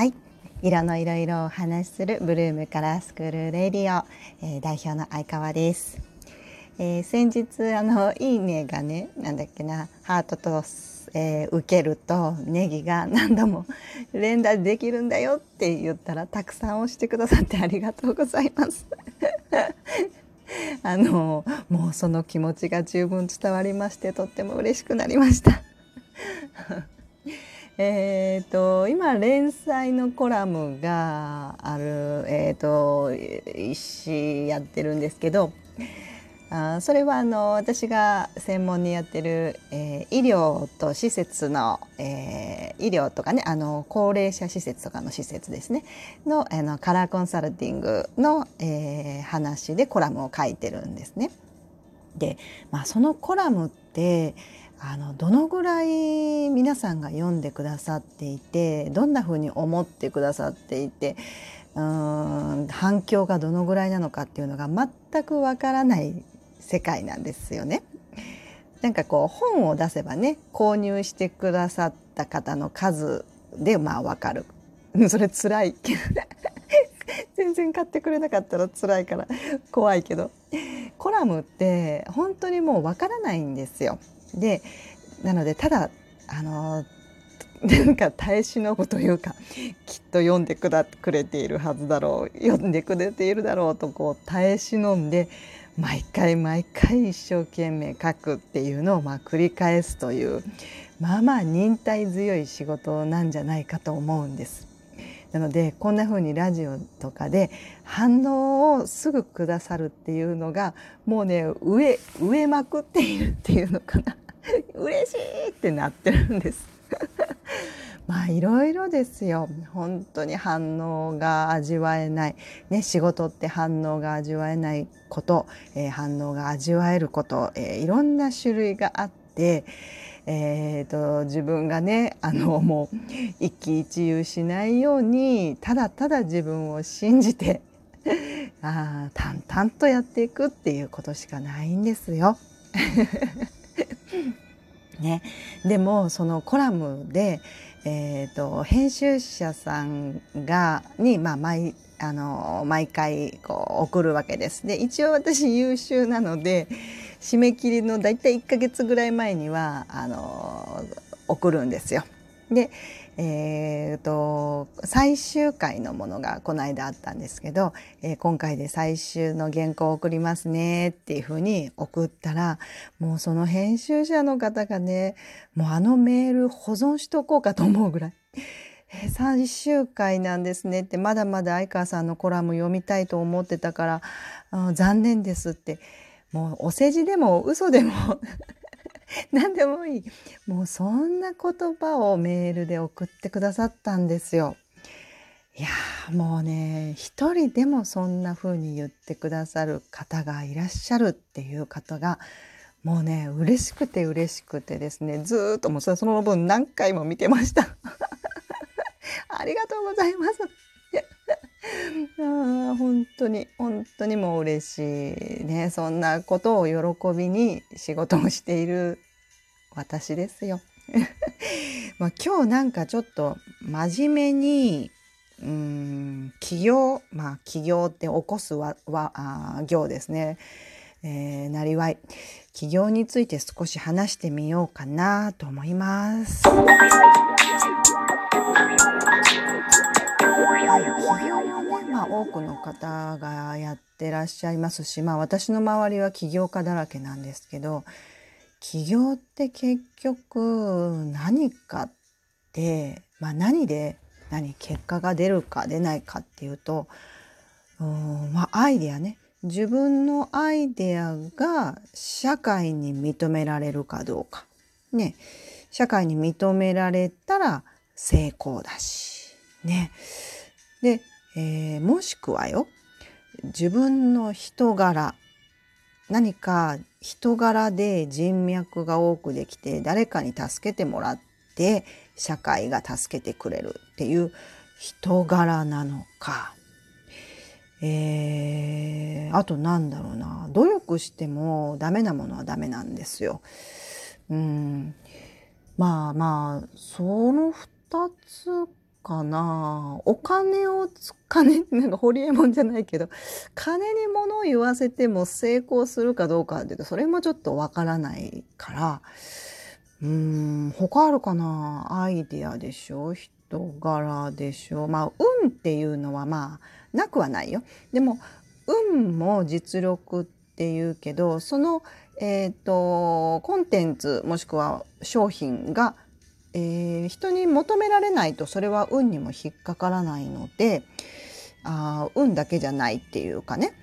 はい。色のいろいろお話しするブルームカラースクールレディオ、えー、代表の相川です、えー、先日あのいいねがねなんだっけなハートと、えー、受けるとネギが何度も 連打できるんだよって言ったらたくさん押してくださってありがとうございます。あのもうその気持ちが十分伝わりましてとっても嬉しくなりました。えーと、今連載のコラムがある、えーと、石やってるんですけどあそれはあの私が専門にやってる、えー、医療と施設の、えー、医療とかねあの高齢者施設とかの施設ですねのあのカラーコンサルティングの、えー、話でコラムを書いてるんですね。で、まあ、そのコラムってあのどのぐらい皆さんが読んでくださっていてどんなふうに思ってくださっていてうん反響がどのぐらいなのかっていうのが全くわからない世界なんですよね。なんかこう本を出せばね購入してくださった方の数でまあわかる。それ辛い 全然買ってくれなかったら辛いから怖いけどコラムって本当にもうわからないんですよ。でなのでただあのなんか耐え忍ぶというかきっと読んでくだくれているはずだろう読んでくれているだろうとこう耐え忍んで毎回毎回一生懸命書くっていうのをまあ繰り返すというまあまあ忍耐強い仕事なんじゃないかと思うんです。なのでこんな風にラジオとかで反応をすぐくださるっていうのがもうね上上まくっているっていうのかな。嬉しいってなってるんです。まあいろいろですよ。本当に反応が味わえない、ね、仕事って反応が味わえないこと、えー、反応が味わえること、えー、いろんな種類があって、えーと、自分がねあのもう一喜一憂しないようにただただ自分を信じて あ淡々とやっていくっていうことしかないんですよ。ね、でもそのコラムで、えーと、編集者さんがに、まあ、毎あの毎回こう送るわけです。で一応私優秀なので締め切りのだいたい1ヶ月ぐらい前にはあの送るんですよ。で、えーと、最終回のものがこの間あったんですけど、えー、今回で最終の原稿を送りますねっていうふうに送ったらもうその編集者の方がねもうあのメール保存しとこうかと思うぐらい。えー、最終回なんですねってまだまだ相川さんのコラム読みたいと思ってたから残念ですってもうお世辞でも嘘でも 何でもいいもうそんな言葉をメールで送ってくださったんですよ。いやもうね一人でもそんな風に言ってくださる方がいらっしゃるっていう方がもうね嬉しくて嬉しくてですねずっともうその分何回も見てました。ありがとうございます。あ本当に本当にもう嬉しいねそんなことを喜びに仕事をしている私ですよ。まあ、今日なんかちょっと真面目にうん起業まあ起業って起こすわわあ行ですね。えー、なりわい起業について少し話してみようかなと思います。起業はね、まあ、多くの方がやってらっしゃいますし、まあ、私の周りは起業家だらけなんですけど起業って結局何かって、まあ、何で何結果が出るか出ないかっていうとうんまあアイデアね。自分のアイデアが社会に認められるかどうか。ね。社会に認められたら成功だし。ね。で、えー、もしくはよ自分の人柄何か人柄で人脈が多くできて誰かに助けてもらって社会が助けてくれるっていう人柄なのか、えー、あとなんだろうな。努力してもダメなものはダメなんですよ。うん。まあまあその2つかな。お金を金 なんかホリエモンじゃないけど金に物を言わせても成功するかどうかっていうとそれもちょっとわからないから。うん他あるかな？アイディアでしょ？人柄でしょ？まあ運っていうのはまあなくはないよ。でも運も実力っていうけどその、えーと、コンテンツもしくは商品が、えー、人に求められないとそれは運にも引っかからないのであ運だけじゃないっていうかね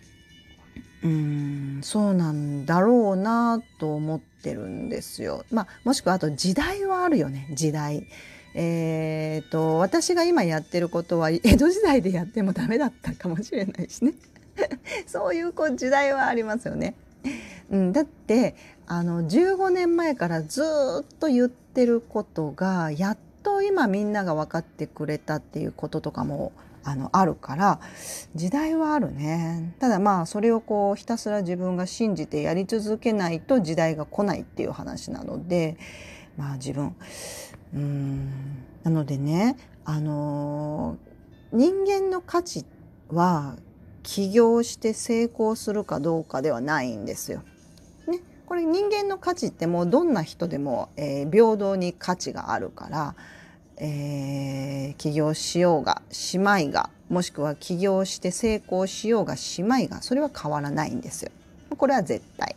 うんそうなんだろうなと思ってるんですよ。まあ、もしくはあと時代はあるよね時代。えーと、私が今やってることは 江戸時代でやってもダメだったかもしれないしね そういうこう時代はありますよね。うん、だってあの15年前からずっと言ってることがやっと今みんなが分かってくれたっていうこととかもあのあるから時代はあるねただまあそれをこうひたすら自分が信じてやり続けないと時代が来ないっていう話なのでまあ自分うんなのでね、あのー、人間の価値は起業して成功するかどうかではないんですよ。これ人間の価値ってもうどんな人でも、えー、平等に価値があるから、えー、起業しようが姉妹がもしくは起業して成功しようが姉妹がそれは変わらないんですよ。これは絶対。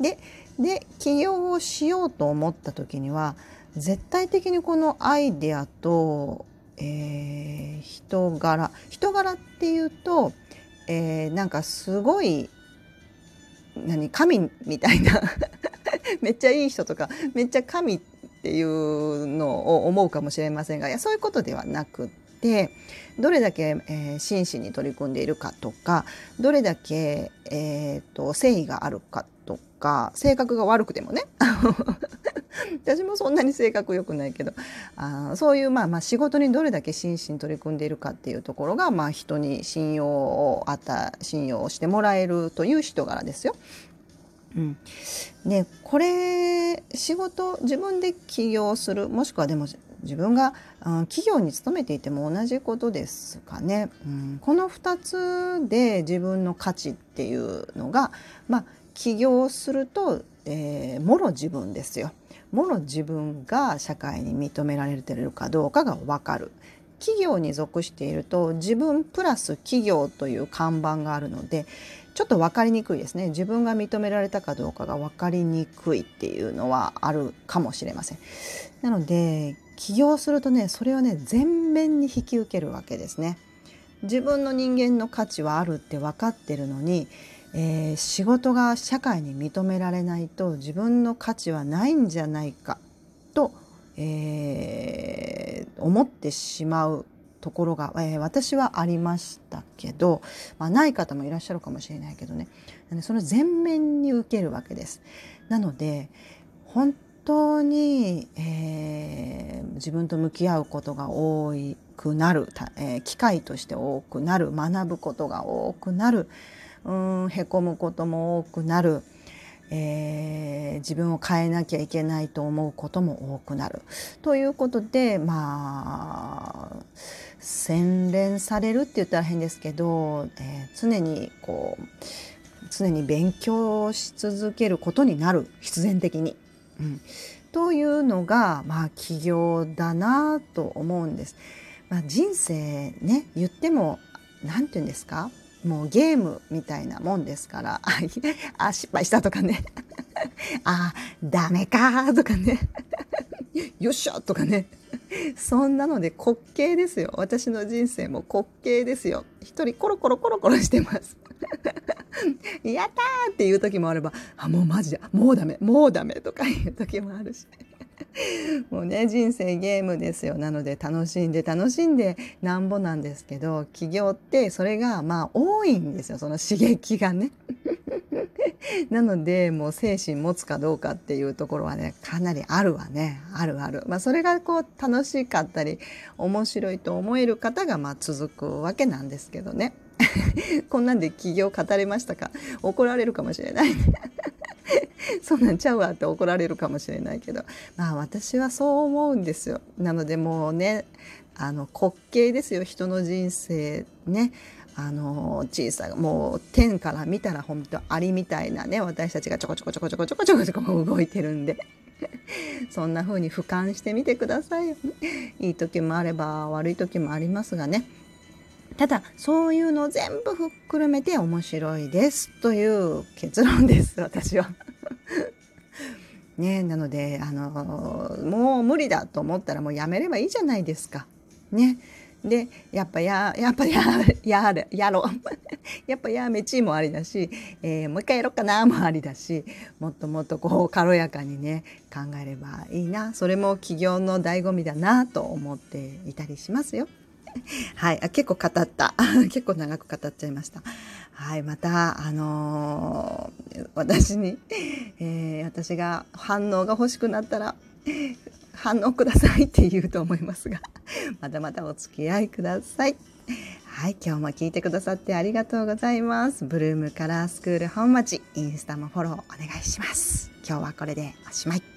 でで起業をしようと思った時には絶対的にこのアイデアと、えー、人柄人柄っていうと、えー、なんかすごい何神みたいな。めっちゃいい人とかめっちゃ神っていうのを思うかもしれませんがいやそういうことではなくってどれだけ、えー、真摯に取り組んでいるかとかどれだけ、えーと誠意があるかとか性格が悪くてもね。私もそんなに性格良くないけど。あそういうまあまあ仕事にどれだけ真摯に取り組んでいるかっていうところがまあ人に信用をあった信用をしてもらえるという人柄ですよ。うん、でこれ仕事自分で起業するもしくはでも自分が、うん、企業に勤めていても同じことですかね、うん、この2つで自分の価値っていうのがまあ起業すると、えー、もろ自分ですよ。もろ自分が社会に認められてるかどうかが分かる。企業に属していると自分プラス企業という看板があるのでちょっと分かりにくいですね。自分が認められたかどうかが分かりにくいっていうのはあるかもしれません。なので起業するとねそれをね全面に引き受けるわけですね。自分の人間の価値はあるって分かってるのにえー、仕事が社会に認められないと自分の価値はないんじゃないかと、えー、思ってしまうところが、えー、私はありましたけど、まあ、ない方もいらっしゃるかもしれないけどねそれを全面に受けるわけです。なので本当に、えー、自分と向き合うことが多くなる、えー、機会として多くなる学ぶことが多くなる。うんへこむことも多くなる、えー、自分を変えなきゃいけないと思うことも多くなる。ということでまあ洗練されるって言ったら変ですけど、えー、常にこう常に勉強し続けることになる。必然的に。うん、というのがまあ起業だなと思うんです。まあ、人生ね言っても何て言うんですか？もうゲームみたいなもんですから。あ失敗したとかね。あダメかとかね。よっしゃとかね。そんなので滑稽ですよ。私の人生も滑稽ですよ。一人コロコロコロコロしてます。やったーっていう時もあればあもうマジでもうダメ。もうダメとかいう時もあるし。もうね人生ゲームですよなので楽しんで楽しんでなんぼなんですけど起業ってそれがまあ多いんですよその刺激がね。なのでもう精神持つかどうかっていうところはねかなりあるわねあるある。まあ、それがこう楽しかったり面白いと思える方がまあ続くわけなんですけどね。こんなんで起業語れましたか？怒られるかもしれない、ね そんなんちゃうわって怒られるかもしれないけど。まあ私はそう思うんですよ。なのでもうねあの滑稽ですよ。人の人生ね。あの小さいもう天から見たら本当アリみたいなね私たちがちょこちょこちょこちょこちょこちょこちょこ動いてるんで。そんな風に俯瞰してみてください。いい時もあれば悪い時もありますがね。ただそういうのを全部ふっくるめて面白いですという結論です私は。ねなのであのもう無理だと思ったらもうやめればいいじゃないですか。ね。でやっぱややっぱややややろう やっぱやめちもありだし、えー、もう一回やろうかなもありだしもっともっとこう軽やかにね考えればいいなそれも起業の醍醐味だなと思っていたりしますよ。はい、あ結構語った 結構長く語っちゃいました。はい、またあのー、私に、えー、私が反応が欲しくなったら反応くださいって言うと思いますがまだまだお付き合いください。はい、今日も聞いてくださってありがとうございます。ブルームカラースクール本町インスタもフォローお願いします。今日はこれでおしまい。